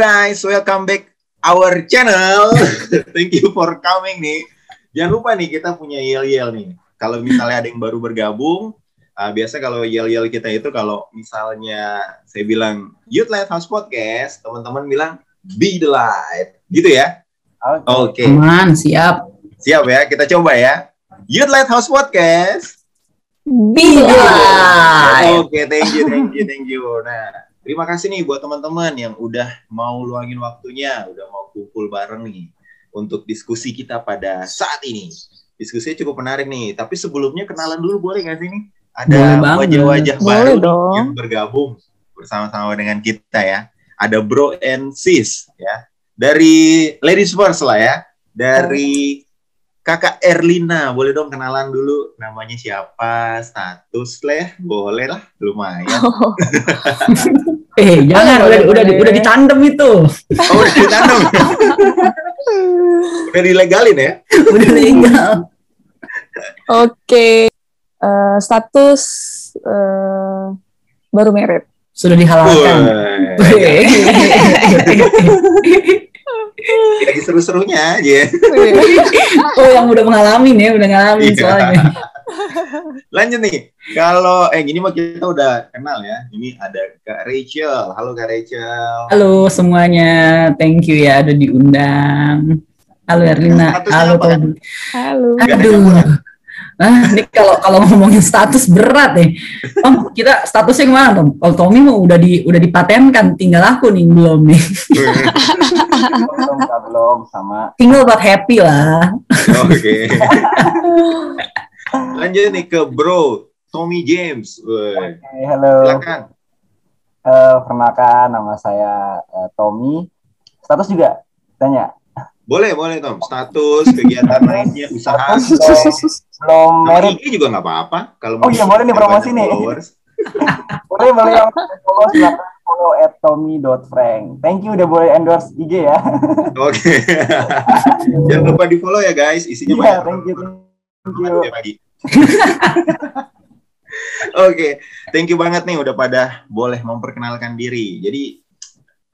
guys, welcome back our channel. Thank you for coming nih. Jangan lupa nih kita punya yel-yel nih. Kalau misalnya ada yang baru bergabung, uh, biasa kalau yel-yel kita itu kalau misalnya saya bilang Youth Lighthouse Podcast, teman-teman bilang Be the Light. Gitu ya? Oke. Okay. Aman, siap. Siap ya, kita coba ya. Youth Lighthouse Podcast. Be the Light. Oke, okay, thank you, thank you, thank you. Nah, Terima kasih nih buat teman-teman yang udah mau luangin waktunya, udah mau kumpul bareng nih untuk diskusi kita pada saat ini. Diskusinya cukup menarik nih, tapi sebelumnya kenalan dulu boleh nggak sih nih? Ada wajah-wajah baru dong. yang bergabung bersama-sama dengan kita ya. Ada Bro and Sis ya. Dari Ladies First lah ya. Dari Kakak Erlina, boleh dong kenalan dulu namanya siapa, status leh, boleh lah, lumayan. Oh. eh, jangan, udah, udah, udah, udah ditandem itu. Oh, udah ditandem. udah dilegalin ya? udah legal. Oke, okay. uh, eh, status uh, baru merit. Sudah dihalalkan. lagi seru-serunya aja. oh yang udah mengalami nih, udah ngalamin iya. soalnya. Lanjut nih, kalau eh gini mah kita udah kenal ya. Ini ada Kak Rachel. Halo Kak Rachel. Halo semuanya, thank you ya udah diundang. Halo Erlina. Halo Tom. Halo. Aduh. Ah, ini kalau kalau ngomongin status berat nih. Om, kita statusnya gimana, Tom? Kalau Tommy mau udah di udah dipatenkan, tinggal aku nih belum nih. belum, belum sama. Tinggal buat happy lah. Oke. Okay. Lanjut nih ke Bro Tommy James. Oke, okay, halo. Silakan. Uh, perkenalkan nama saya uh, Tommy. Status juga tanya. Boleh, boleh Tom. Status, kegiatan lainnya, usaha. Belum merit. IG juga nggak apa-apa. Kalau oh iya, boleh nih promosi nih. boleh, boleh yang follow silakan follow at tommy.frank. Thank you udah boleh endorse IG ya. Oke. Okay. Jangan lupa di follow ya guys. Isinya yeah, banyak. Thank you. Thank you. Oke, okay. thank you banget nih udah pada boleh memperkenalkan diri. Jadi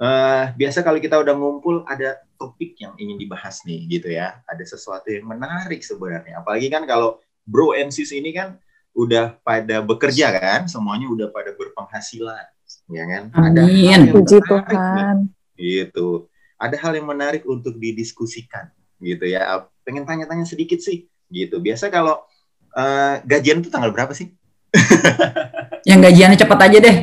uh, biasa kalau kita udah ngumpul ada topik yang ingin dibahas nih gitu ya. Ada sesuatu yang menarik sebenarnya. Apalagi kan kalau bro and sis ini kan udah pada bekerja kan, semuanya udah pada berpenghasilan, ya kan? Amin. Puji Tuhan. Gitu. Ada hal yang menarik untuk didiskusikan gitu ya. Pengen tanya-tanya sedikit sih gitu. Biasa kalau uh, gajian itu tanggal berapa sih? yang gajiannya cepat aja deh.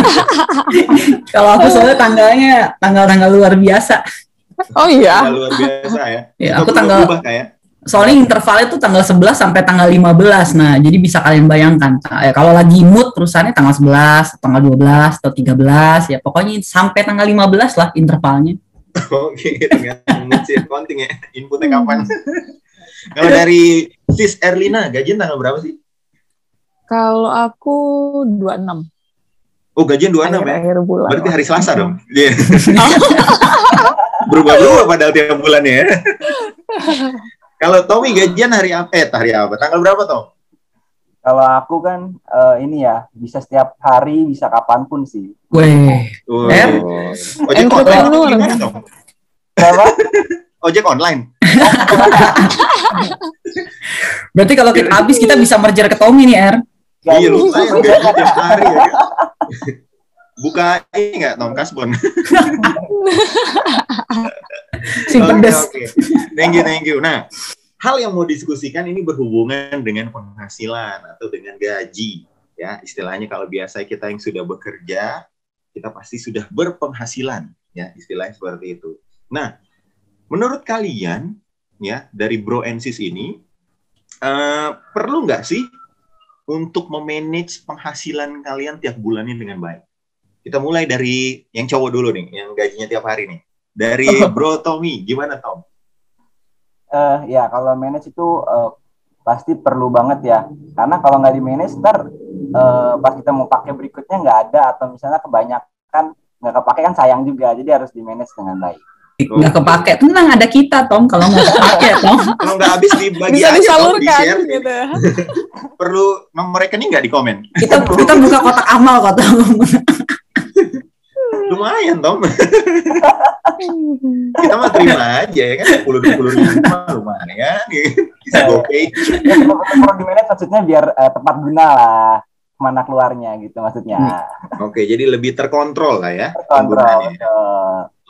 Kalau aku soalnya tanggalnya tanggal-tanggal luar biasa. Oh iya. Tanggal luar biasa ya. ya aku tanggal kayak. Soalnya intervalnya itu tanggal 11 sampai tanggal 15. Nah, jadi bisa kalian bayangkan. Nah, ya, kalau lagi mood perusahaannya tanggal 11, tanggal 12, atau 13 ya pokoknya sampai tanggal 15 lah intervalnya. Oke, tergantung mood sih accounting ya. Inputnya kapan? kalau dari Sis Erlina, gajian tanggal berapa sih? Kalau aku 26. Oh gajian 26 akhir, ya? Akhir bulan. Berarti hari Selasa dong? Iya. Berubah-ubah padahal tiap bulan ya. Kalau Tommy gajian hari apa? Eh, hari apa? Tanggal berapa, Tom? Kalau aku kan uh, ini ya, bisa setiap hari, bisa kapan pun sih. Weh. Oh. Ojek online gimana, Tom? Berapa? Ojek online. Berarti kalau kita habis kita bisa merger ke Tommy nih, Er. Iya, lumayan tiap hari ya. Buka ini nggak Tom Kasbon? si pedes. Oke, okay, Thank you, thank you. Nah, hal yang mau diskusikan ini berhubungan dengan penghasilan atau dengan gaji. Ya, istilahnya kalau biasa kita yang sudah bekerja, kita pasti sudah berpenghasilan. Ya, istilahnya seperti itu. Nah, menurut kalian, ya dari Bro and Sis ini, uh, perlu nggak sih untuk memanage penghasilan kalian tiap bulannya dengan baik? Kita mulai dari yang cowok dulu nih, yang gajinya tiap hari nih. Dari Bro Tommy, gimana Tom? Uh, ya kalau manage itu uh, pasti perlu banget ya, karena kalau nggak di manage ntar uh, pas kita mau pakai berikutnya nggak ada atau misalnya kebanyakan nggak kepake kan sayang juga, jadi harus di manage dengan baik nggak kepake tenang ada kita Tom kalau nggak kepake Tom kalau nggak habis dibagi bisa aja disalurkan di share. gitu perlu nomor rekening nggak di komen kita kita buka kotak amal kok Tom Lumayan, Tom. Kita mah terima aja ya kan, sepuluh dua puluh ribu lumayan. Bisa gopay. Ya, perlu perlu di manage maksudnya biar eh, tepat guna lah mana keluarnya gitu maksudnya. Oke, jadi lebih terkontrol lah ya Kontrol.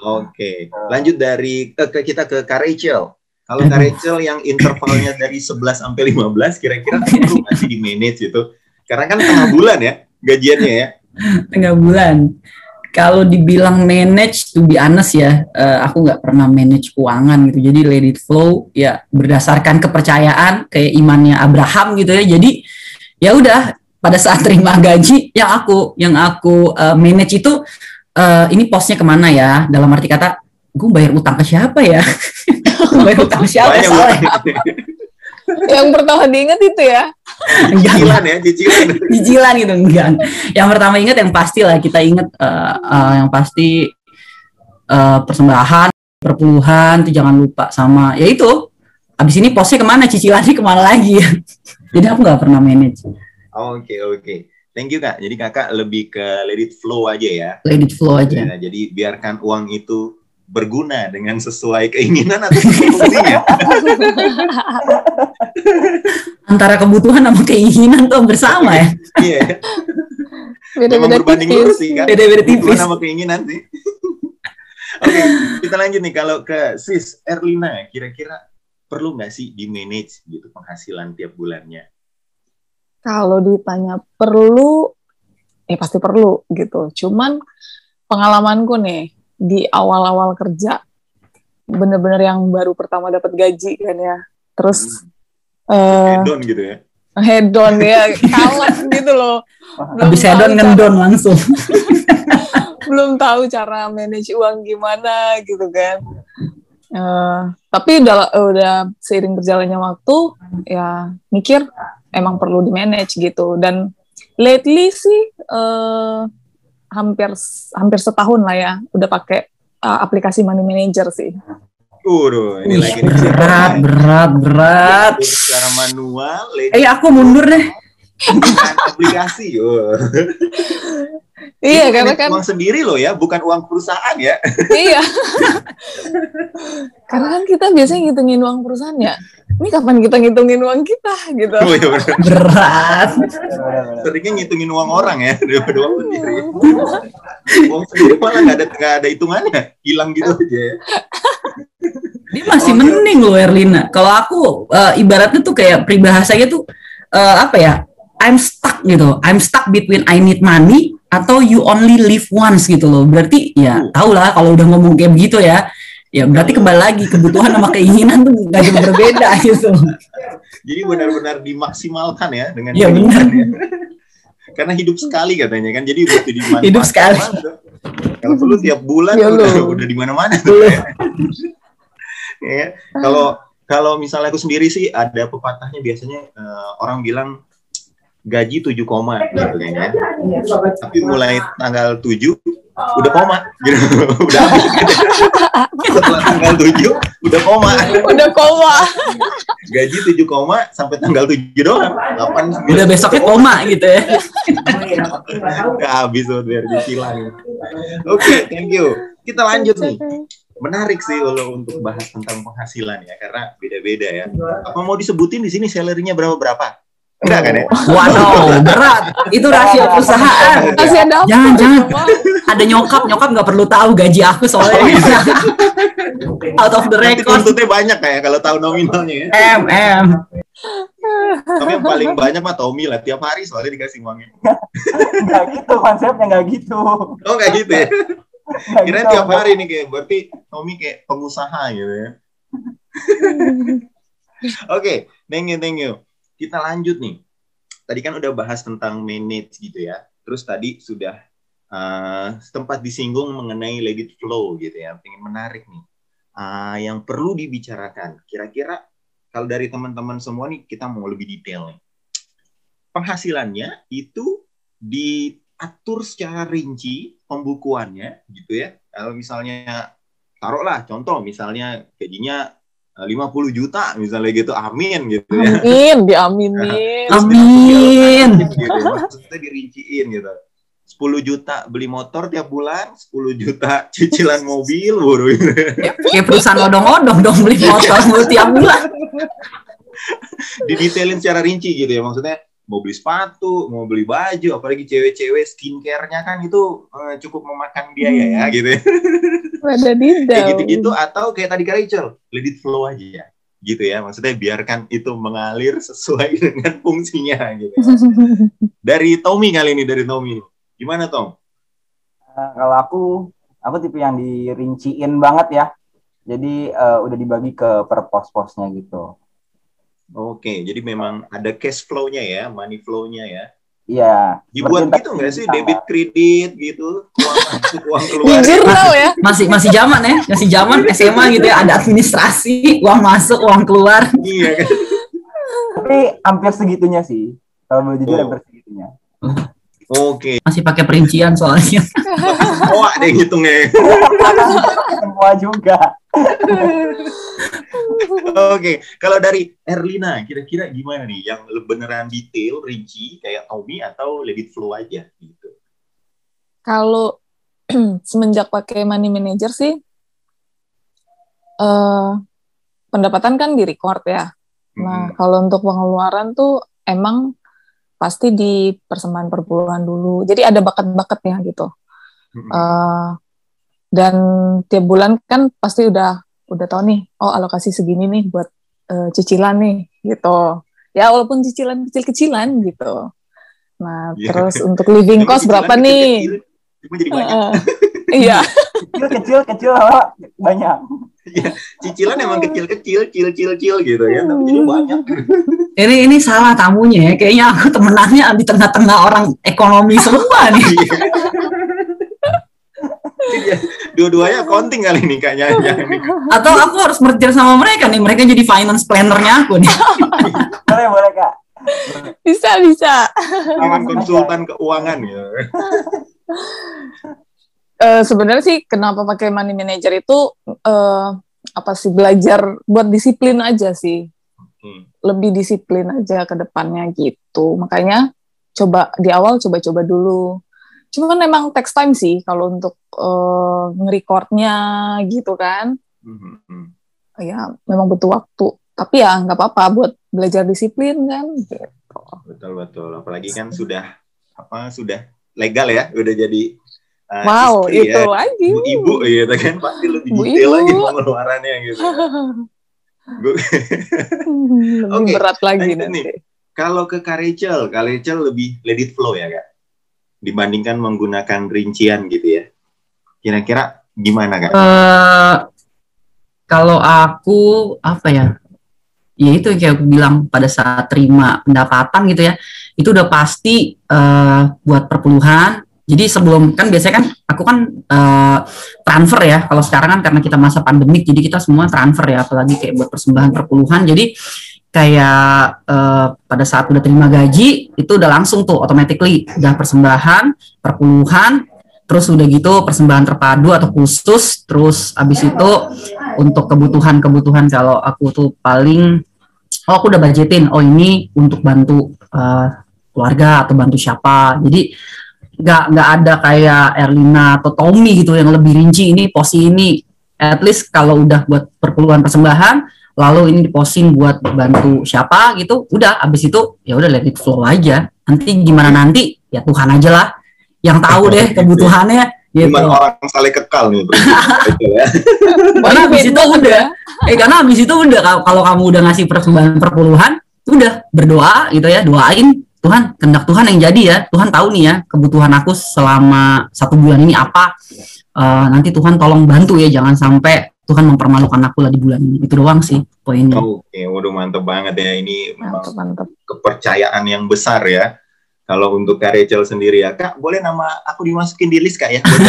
Penggunaannya. betul. Oke, lanjut dari ke, ke kita ke Kak Rachel. Kalau Kak Rachel yang intervalnya dari 11 sampai 15 kira-kira perlu nggak sih di manage itu? Karena kan tengah bulan ya gajiannya ya. tengah bulan. Kalau dibilang manage, to be honest ya, eh, aku nggak pernah manage keuangan gitu. Jadi let it flow, ya berdasarkan kepercayaan kayak imannya Abraham gitu ya. Jadi ya udah pada saat terima gaji yang aku yang aku eh, manage itu eh, ini posnya ke mana ya? Dalam arti kata, gue bayar utang ke siapa ya? bayar utang ke siapa? Banyak Salah ya? Yang pertama diingat itu ya. Enggak, cicilan ya, cicilan. cicilan gitu enggak. Yang pertama ingat yang pasti lah kita ingat eh, eh, yang pasti eh, persembahan, perpuluhan itu jangan lupa sama ya itu. Abis ini posnya ke mana cicilannya ke mana lagi ya. Jadi aku nggak pernah manage. Oke, oke. Thank you Kak. Jadi Kakak lebih ke let it flow aja ya. Let it flow aja. Ya, jadi biarkan uang itu berguna dengan sesuai keinginan atau fungsinya. Antara kebutuhan sama keinginan tuh bersama ya. Iya. Beda-beda berbanding tipis. lurus sih kan. Beda-beda tipis. Kebutuhan sama keinginan sih. Oke, kita lanjut nih kalau ke Sis Erlina, kira-kira perlu nggak sih di manage gitu penghasilan tiap bulannya? Kalau ditanya perlu, ya pasti perlu gitu. Cuman pengalamanku nih di awal-awal kerja, bener-bener yang baru pertama dapat gaji kan ya. Terus eh Hedon gitu ya. head on ya, kalah gitu loh. Belum Habis hedon cara- ngendon langsung. belum tahu cara manage uang gimana gitu kan. Eh, tapi udah udah seiring berjalannya waktu ya mikir emang perlu di manage gitu dan lately sih eh, hampir hampir setahun lah ya udah pakai eh, aplikasi money manager sih. Waduh, ini Wih, lagi nih. berat, berat, berat. Secara manual, Eh aku mundur deh. dengan aplikasi. Oh. Iya Ini karena kan uang sendiri loh ya, bukan uang perusahaan ya. iya. karena kan kita biasanya ngitungin uang perusahaan ya. Ini kapan kita ngitungin uang kita gitu. Oh, iya bener. Berat. Benar-benar. Seringnya ngitungin uang orang ya daripada uang sendiri. uang sendiri malah nggak ada nggak ada hitungannya, hilang gitu aja. ya. Dia masih Oke. mending loh Erlina. Kalau aku eh, ibaratnya tuh kayak peribahasanya tuh eh, apa ya? I'm stuck gitu. I'm stuck between I need money atau you only live once gitu loh. Berarti ya Uh. tau lah kalau udah ngomong kayak begitu ya. Ya berarti kembali lagi kebutuhan sama keinginan tuh gak jauh berbeda gitu. Jadi benar-benar dimaksimalkan ya dengan Iya, keinginan ya. Karena hidup sekali katanya kan, jadi butuh dimanfaatkan. Hidup sekali. Kalau perlu tiap bulan Ya, udah, udah di mana-mana tuh. ya. Ya, Kalau kalau misalnya aku sendiri sih ada pepatahnya biasanya eh, orang bilang gaji 7 koma gitu kayaknya. Tapi mulai tanggal 7 udah koma gitu. udah habis gitu. Setelah tanggal 7 udah koma. Udah koma. Gaji 7 koma sampai tanggal 7 doang. 8 Udah besoknya koma gitu ya. Nggak habis tuh biar dicilang. Oke, thank you. Kita lanjut nih. Menarik sih kalau untuk bahas tentang penghasilan ya, karena beda-beda ya. Apa mau disebutin di sini salary-nya berapa-berapa? Enggak kan ya? Waduh, berat. Itu rahasia perusahaan. Masih ada apa? Jangan, jangan. Ada nyokap, nyokap nggak perlu tahu gaji aku soalnya. Out of the Nanti record. tuntutnya banyak kayak kalau tahu nominalnya ya. M, M. Tapi yang paling banyak mah Tommy lah, tiap hari soalnya dikasih uangnya. Nggak gitu konsepnya nggak gitu. Oh enggak gitu ya? Kirain gitu. tiap hari nih kayak berarti Tommy kayak pengusaha gitu ya. Oke, thank you, thank you. Kita lanjut nih. Tadi kan udah bahas tentang manage gitu ya. Terus tadi sudah uh, sempat disinggung mengenai let flow gitu ya. Pengen menarik nih. Uh, yang perlu dibicarakan. Kira-kira kalau dari teman-teman semua nih kita mau lebih detail nih. Penghasilannya itu diatur secara rinci pembukuannya gitu ya. Kalau misalnya taruhlah contoh misalnya gajinya eh, 50 juta misalnya gitu amin gitu ya Amin, diaminin. Terus Amin. gitu, maksudnya dirinciin gitu 10 juta beli motor tiap bulan, 10 juta cicilan mobil, buru. Kayak perusahaan odong-odong dong beli motor mulu tiap bulan. Didetailin secara rinci gitu ya, maksudnya mau beli sepatu, mau beli baju, apalagi cewek-cewek skincare-nya kan itu eh, cukup memakan biaya ya gitu ya. Ada Kayak gitu-gitu atau kayak tadi Kak Rachel, let it flow aja ya. Gitu ya, maksudnya biarkan itu mengalir sesuai dengan fungsinya gitu. ya. Dari Tommy kali ini, dari Tommy. Gimana Tom? Eh, kalau aku, aku tipe yang dirinciin banget ya. Jadi eh, udah dibagi ke per pos-posnya gitu. Oke, jadi memang ada cash flow-nya ya, money flow-nya ya. Iya. Dibuat gitu nggak sih, sama. debit kredit gitu, uang masuk, uang keluar. Jujur tau ya. Masih masih zaman ya, masih zaman SMA gitu ya, ada administrasi, uang masuk, uang keluar. Iya kan? Tapi hampir segitunya sih. Kalau mau jujur Oh. hampir segitunya. Oke, Masih pakai perincian soalnya. wah deh ngitungnya. Semua juga. Oke, kalau dari Erlina, kira-kira gimana nih? Yang beneran detail, rinci, kayak Tommy atau let it flow aja gitu? Kalau semenjak pakai money manager sih, eh pendapatan kan di record ya. Nah, kalau untuk pengeluaran tuh emang pasti di persembahan perpuluhan dulu. Jadi ada bakat-bakatnya gitu. Mm-mm. Eh, dan tiap bulan kan pasti udah udah tahu nih, oh alokasi segini nih buat eh, cicilan nih gitu. Ya walaupun cicilan kecil-kecilan gitu. Nah, Iya. terus untuk living cost cicilan berapa nih? kecil-kecil, Cuma jadi banyak. Heeh. Iya. Kecil, kecil, kecil, banyak. Cicilan emang kecil-kecil, cil-cil-cil gitu ya, tapi jadi banyak. Ini ini salah tamunya ya. Kayaknya aku temenannya di tengah-tengah orang ekonomi semua nih. Iya. Iya. Dua-duanya accounting kali ini kayaknya. Atau aku harus merger sama mereka nih. Mereka jadi finance plannernya aku nih. Boleh, boleh, Kak. Bisa, bisa. Dengan konsultan keuangan ya. Eh, sebenarnya sih kenapa pakai money manager itu eh, apa sih belajar buat disiplin aja sih Hmm. lebih disiplin aja ke depannya gitu makanya coba di awal coba-coba dulu cuman memang text time sih kalau untuk eh, nge-recordnya gitu kan Hmm, hmm. ya memang butuh waktu tapi ya nggak apa-apa buat belajar disiplin kan gitu. Betul betul. Apalagi kan sudah apa sudah legal ya, udah jadi uh, wow istri itu ya. lagi Ibu-ibu gitu kan pasti lebih detail lagi pengeluarannya gitu. Lebih Oke, berat lagi lanjut nanti nih. Kalau ke Kak Rachel lebih let it flow ya kak, dibandingkan menggunakan rincian gitu ya. Kira-kira gimana kak? Eh, kalau aku apa ya? Ya itu yang kayak aku bilang pada saat terima pendapatan gitu ya, itu udah pasti eh, buat perpuluhan. Jadi sebelum kan biasanya kan aku kan eh, transfer ya. Kalau sekarang kan karena kita masa pandemik, jadi kita semua transfer ya, apalagi kayak buat persembahan perpuluhan. Jadi kayak eh, pada saat udah terima gaji itu udah langsung tuh automatically udah persembahan perpuluhan terus udah gitu persembahan terpadu atau khusus terus abis itu untuk kebutuhan-kebutuhan kalau aku tuh paling oh aku udah budgetin oh ini untuk bantu eh, keluarga atau bantu siapa jadi nggak nggak ada kayak Erlina atau Tommy gitu yang lebih rinci ini posi ini. At least kalau udah buat perpuluhan persembahan lalu ini diposin buat bantu siapa gitu udah. Abis itu ya udah let it flow aja. Nanti gimana nanti ya Tuhan aja lah yang tahu deh kebutuhannya gitu. Cuman orang saling kekal nih. bro. Gitu ya. karena abis itu udah. eh karena abis itu udah kalau- kalau kamu udah ngasih persembahan perpuluhan udah berdoa gitu ya doain Tuhan kehendak Tuhan yang jadi ya Tuhan tahu nih ya kebutuhan aku selama satu bulan ini apa Eh, nanti Tuhan tolong bantu ya jangan sampai Tuhan mempermalukan aku lah di bulan ini itu doang sih poinnya Oke, waduh mantep banget ya. Ini memang mantap mantap kepercayaan yang besar ya. Kalau untuk Kak Rachel sendiri ya, Kak boleh nama aku dimasukin di list Kak ya? Jadi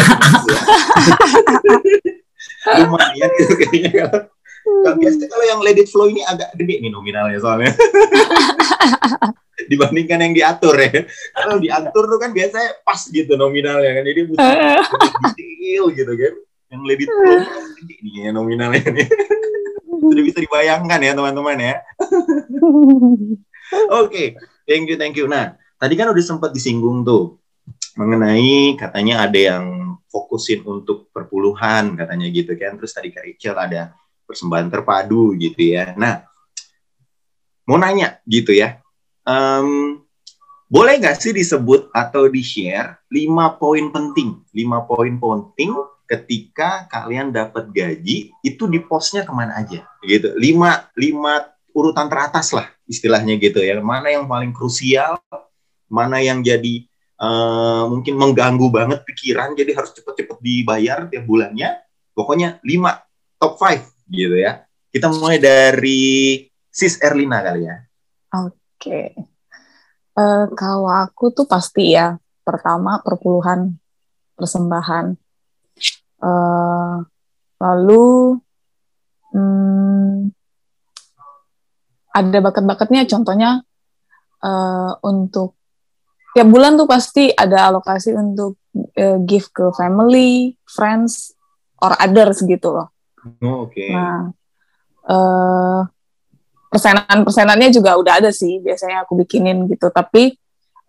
ya. Lumayan gitu kayaknya. Kalau kalau biasanya kalau yang let it flow ini agak gede nih nominalnya soalnya. Dibandingkan yang diatur ya. Kalau diatur tuh kan biasanya pas gitu nominalnya kan. Jadi butuh detail gitu kan. Yang ini kan gede nih ya nominalnya nih. Sudah bisa dibayangkan ya teman-teman ya. Oke, thank you, thank you. Nah, tadi kan udah sempat disinggung tuh mengenai katanya ada yang fokusin untuk perpuluhan katanya gitu kan. Terus tadi Kak Rachel ada persembahan terpadu gitu ya. Nah, mau nanya gitu ya. Um, boleh nggak sih disebut atau di-share lima poin penting, lima poin penting ketika kalian dapat gaji itu di posnya ke mana aja? Gitu. Lima lima urutan teratas lah istilahnya gitu ya. Mana yang paling krusial mana yang jadi uh, mungkin mengganggu banget pikiran jadi harus cepet-cepet dibayar tiap bulannya. Pokoknya lima top five gitu ya. Kita mulai dari sis Erlina kali ya. Oke okay. uh, eh, kalau aku tuh pasti ya pertama perpuluhan persembahan Uh, lalu hmm, ada bakat-bakatnya, contohnya uh, untuk tiap bulan tuh pasti ada alokasi untuk uh, give ke family, friends, or others gitu loh. Oh, Oke. Okay. Nah, uh, persenan-persenannya juga udah ada sih, biasanya aku bikinin gitu. Tapi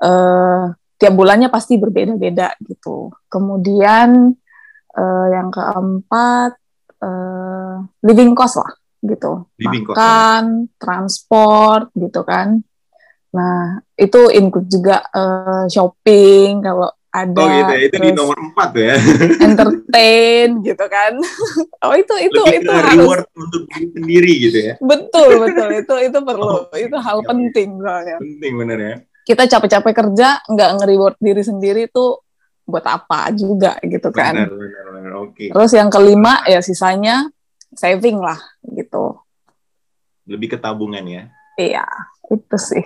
uh, tiap bulannya pasti berbeda-beda gitu. Kemudian uh, yang keempat uh, living cost lah gitu living makan cost, transport gitu kan nah itu include juga uh, shopping kalau ada oh gitu ya itu di nomor empat ya entertain gitu kan oh itu itu Lebih itu harus reward untuk diri sendiri gitu ya betul betul itu itu perlu oh, itu hal okay. penting soalnya penting bener ya kita capek-capek kerja nggak nge-reward diri sendiri tuh buat apa juga gitu kan. Benar, benar, benar. Okay. Terus yang kelima ya sisanya saving lah gitu. Lebih ke tabungan ya? Iya, itu sih.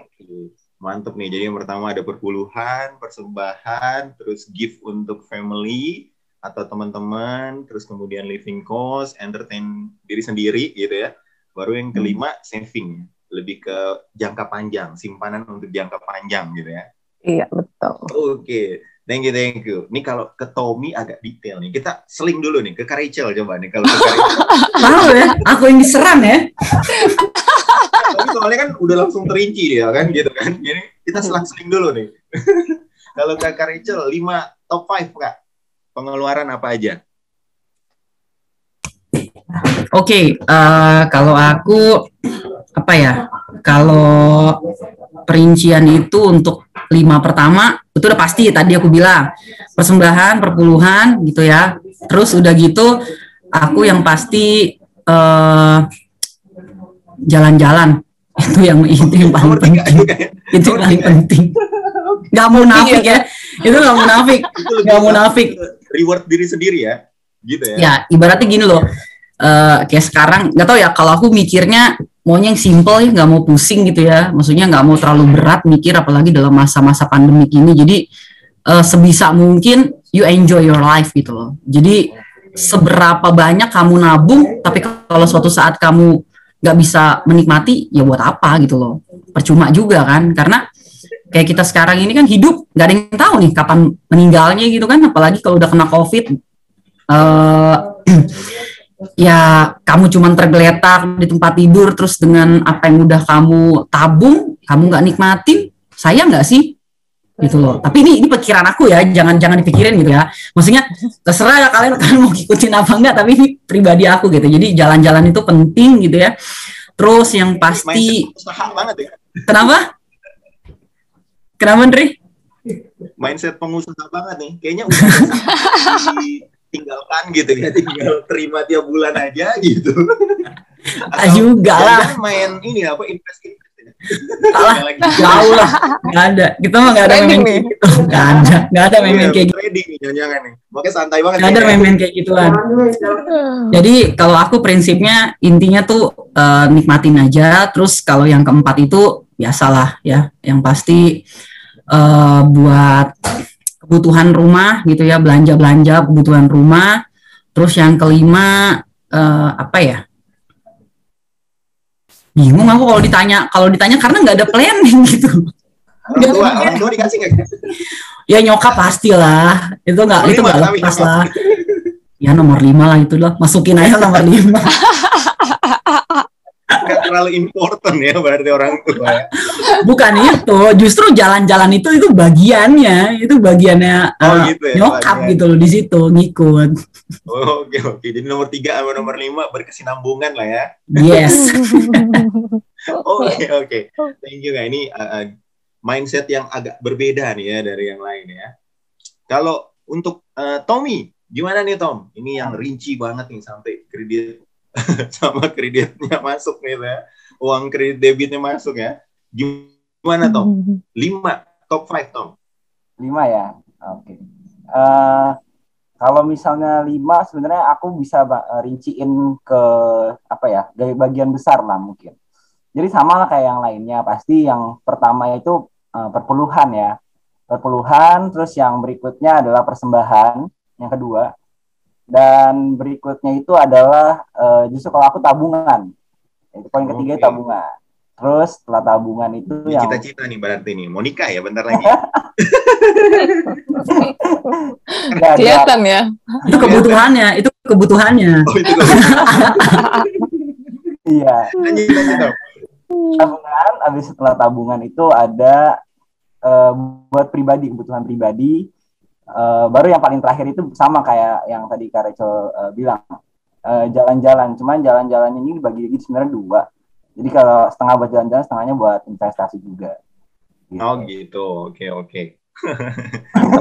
Mantep nih. Jadi yang pertama ada perpuluhan, persembahan, terus gift untuk family atau teman-teman, terus kemudian living cost, entertain diri sendiri gitu ya. Baru yang kelima hmm. saving, lebih ke jangka panjang, simpanan untuk jangka panjang gitu ya. Iya, betul. Oke. Okay. Thank you, thank you. Ini kalau ke Tommy agak detail nih. Kita seling dulu nih ke Rachel coba nih. Kalau ke Tahu ya, aku yang diserang ya. Tapi soalnya kan udah langsung terinci dia kan gitu kan. Jadi kita selang-seling dulu nih. kalau ke Rachel, 5 top 5 Kak. Pengeluaran apa aja? Oke, okay, uh, eh, kalau aku apa ya? Kalau perincian itu untuk lima pertama itu udah pasti tadi aku bilang persembahan perpuluhan gitu ya terus udah gitu aku yang pasti eh, jalan-jalan. Itu yang itu yang paling penting. Itu yang paling penting. Nggak munafik ya. Itu nggak munafik. Nggak munafik. reward diri sendiri ya. Gitu ya. Ya ibaratnya gini loh. Uh, kayak sekarang nggak tahu ya kalau aku mikirnya maunya yang simple ya nggak mau pusing gitu ya. Maksudnya nggak mau terlalu berat mikir apalagi dalam masa-masa pandemi ini jadi uh, sebisa mungkin you enjoy your life gitu loh. Jadi seberapa banyak kamu nabung tapi kalau suatu saat kamu nggak bisa menikmati ya buat apa gitu loh. Percuma juga kan karena kayak kita sekarang ini kan hidup nggak ada yang tahu nih kapan meninggalnya gitu kan apalagi kalau udah kena covid. Uh, ya kamu cuma tergeletak di tempat tidur terus dengan apa yang udah kamu tabung kamu nggak nikmatin sayang nggak sih gitu loh. Tapi ini ini pikiran aku ya jangan jangan dipikirin gitu ya. Maksudnya terserah ya kalian kalian mau ikutin apa enggak tapi ini pribadi aku gitu. Jadi jalan-jalan itu penting gitu ya. Terus yang pasti ya. kenapa? Kenapa Ndri? Mindset pengusaha banget nih. Kayaknya udah tinggalkan gitu ya. Tinggal terima tiap bulan aja gitu. Ah, juga lah. main ini apa invest Salah, jauh lah, nggak ada. Kita mah nggak ada main kayak gitu, nggak ada, nggak ada main main kayak gitu. Trading nih, jangan nih. Makanya santai banget. Nggak ada main kayak gituan. Jadi kalau aku prinsipnya intinya tuh uh, nikmatin aja. Terus kalau yang keempat itu biasalah ya, yang pasti uh, buat kebutuhan rumah gitu ya belanja belanja kebutuhan rumah terus yang kelima uh, apa ya bingung aku kalau ditanya kalau ditanya karena nggak ada planning gitu. Orang tua orang tua dikasih nggak ya nyokap pastilah. Itu nggak itu nggak lepas lah. Ya nomor lima lah itu loh masukin aja nomor lima nggak terlalu important ya berarti orang tua ya. Bukan itu, justru jalan-jalan itu itu bagiannya, itu bagiannya Oh, uh, gitu ya, nyokap bagian. gitu loh di situ ngikut. Oh, Oke oke. Jadi nomor tiga sama nomor lima berkesinambungan lah ya. Yes. Oke oke. Thank you kak. Ini uh, uh, mindset yang agak berbeda nih ya dari yang lain ya. Kalau untuk uh, Tommy, gimana nih Tom? Ini yang rinci banget nih sampai kredit sama kreditnya masuk nih ya. Uang kredit debitnya masuk ya. Gimana Tom? Lima top five Tom. lima ya oke Eh, kalau misalnya lima sebenarnya aku bisa rinciin ke apa ya dari bagian besar lah mungkin jadi sama lah kayak yang lainnya pasti yang pertama itu eh, perpuluhan ya perpuluhan terus yang berikutnya adalah persembahan yang kedua dan berikutnya itu adalah eh, justru kalau aku tabungan itu poin ketiga Oke. tabungan terus setelah tabungan itu Ini yang cita-cita nih berarti nih. Mau nikah ya bentar lagi. Nggak. Kelihatan ya. itu kebutuhannya, itu kebutuhannya. Oh itu iya lanjut lanjut Tom. tabungan habis setelah tabungan itu ada eh, buat pribadi kebutuhan pribadi Eh, baru yang paling terakhir itu sama kayak yang tadi Kak Rachel eh, bilang Eh, jalan-jalan cuman jalan-jalan ini dibagi-bagi sebenarnya dua jadi kalau setengah buat jalan-jalan setengahnya buat investasi juga Gitu. Oh gitu. Oke oke.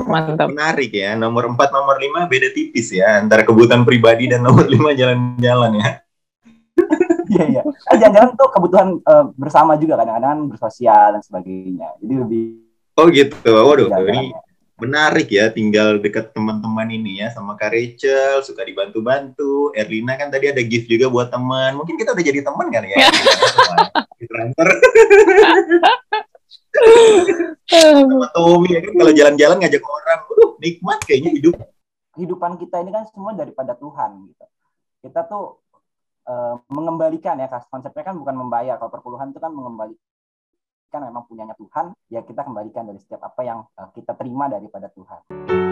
Mantap. Menarik ya. Nomor 4, nomor 5 beda tipis ya antara kebutuhan pribadi dan nomor 5 jalan-jalan ya. iya iya Eh, jalan-jalan tuh kebutuhan eh, bersama juga kadang-kadang bersosial dan sebagainya jadi lebih Oh gitu. Waduh, jalan ini menarik ya tinggal dekat teman-teman ini ya sama Kak Rachel, suka dibantu-bantu. Erlina kan tadi ada gift juga buat teman. Mungkin kita udah jadi teman kali ya. Transfer sama Tommy ya kan kalau jalan-jalan ngajak orang. Waduh, nikmat kayaknya hidup. kehidupan kita ini kan semua daripada Tuhan gitu. Kita tuh eh, mengembalikan ya kas- konsepnya kan bukan membayar. Kalau perpuluhan itu kan mengembalikan memang punyanya Tuhan, ya kita kembalikan dari setiap apa yang eh, kita terima daripada Tuhan.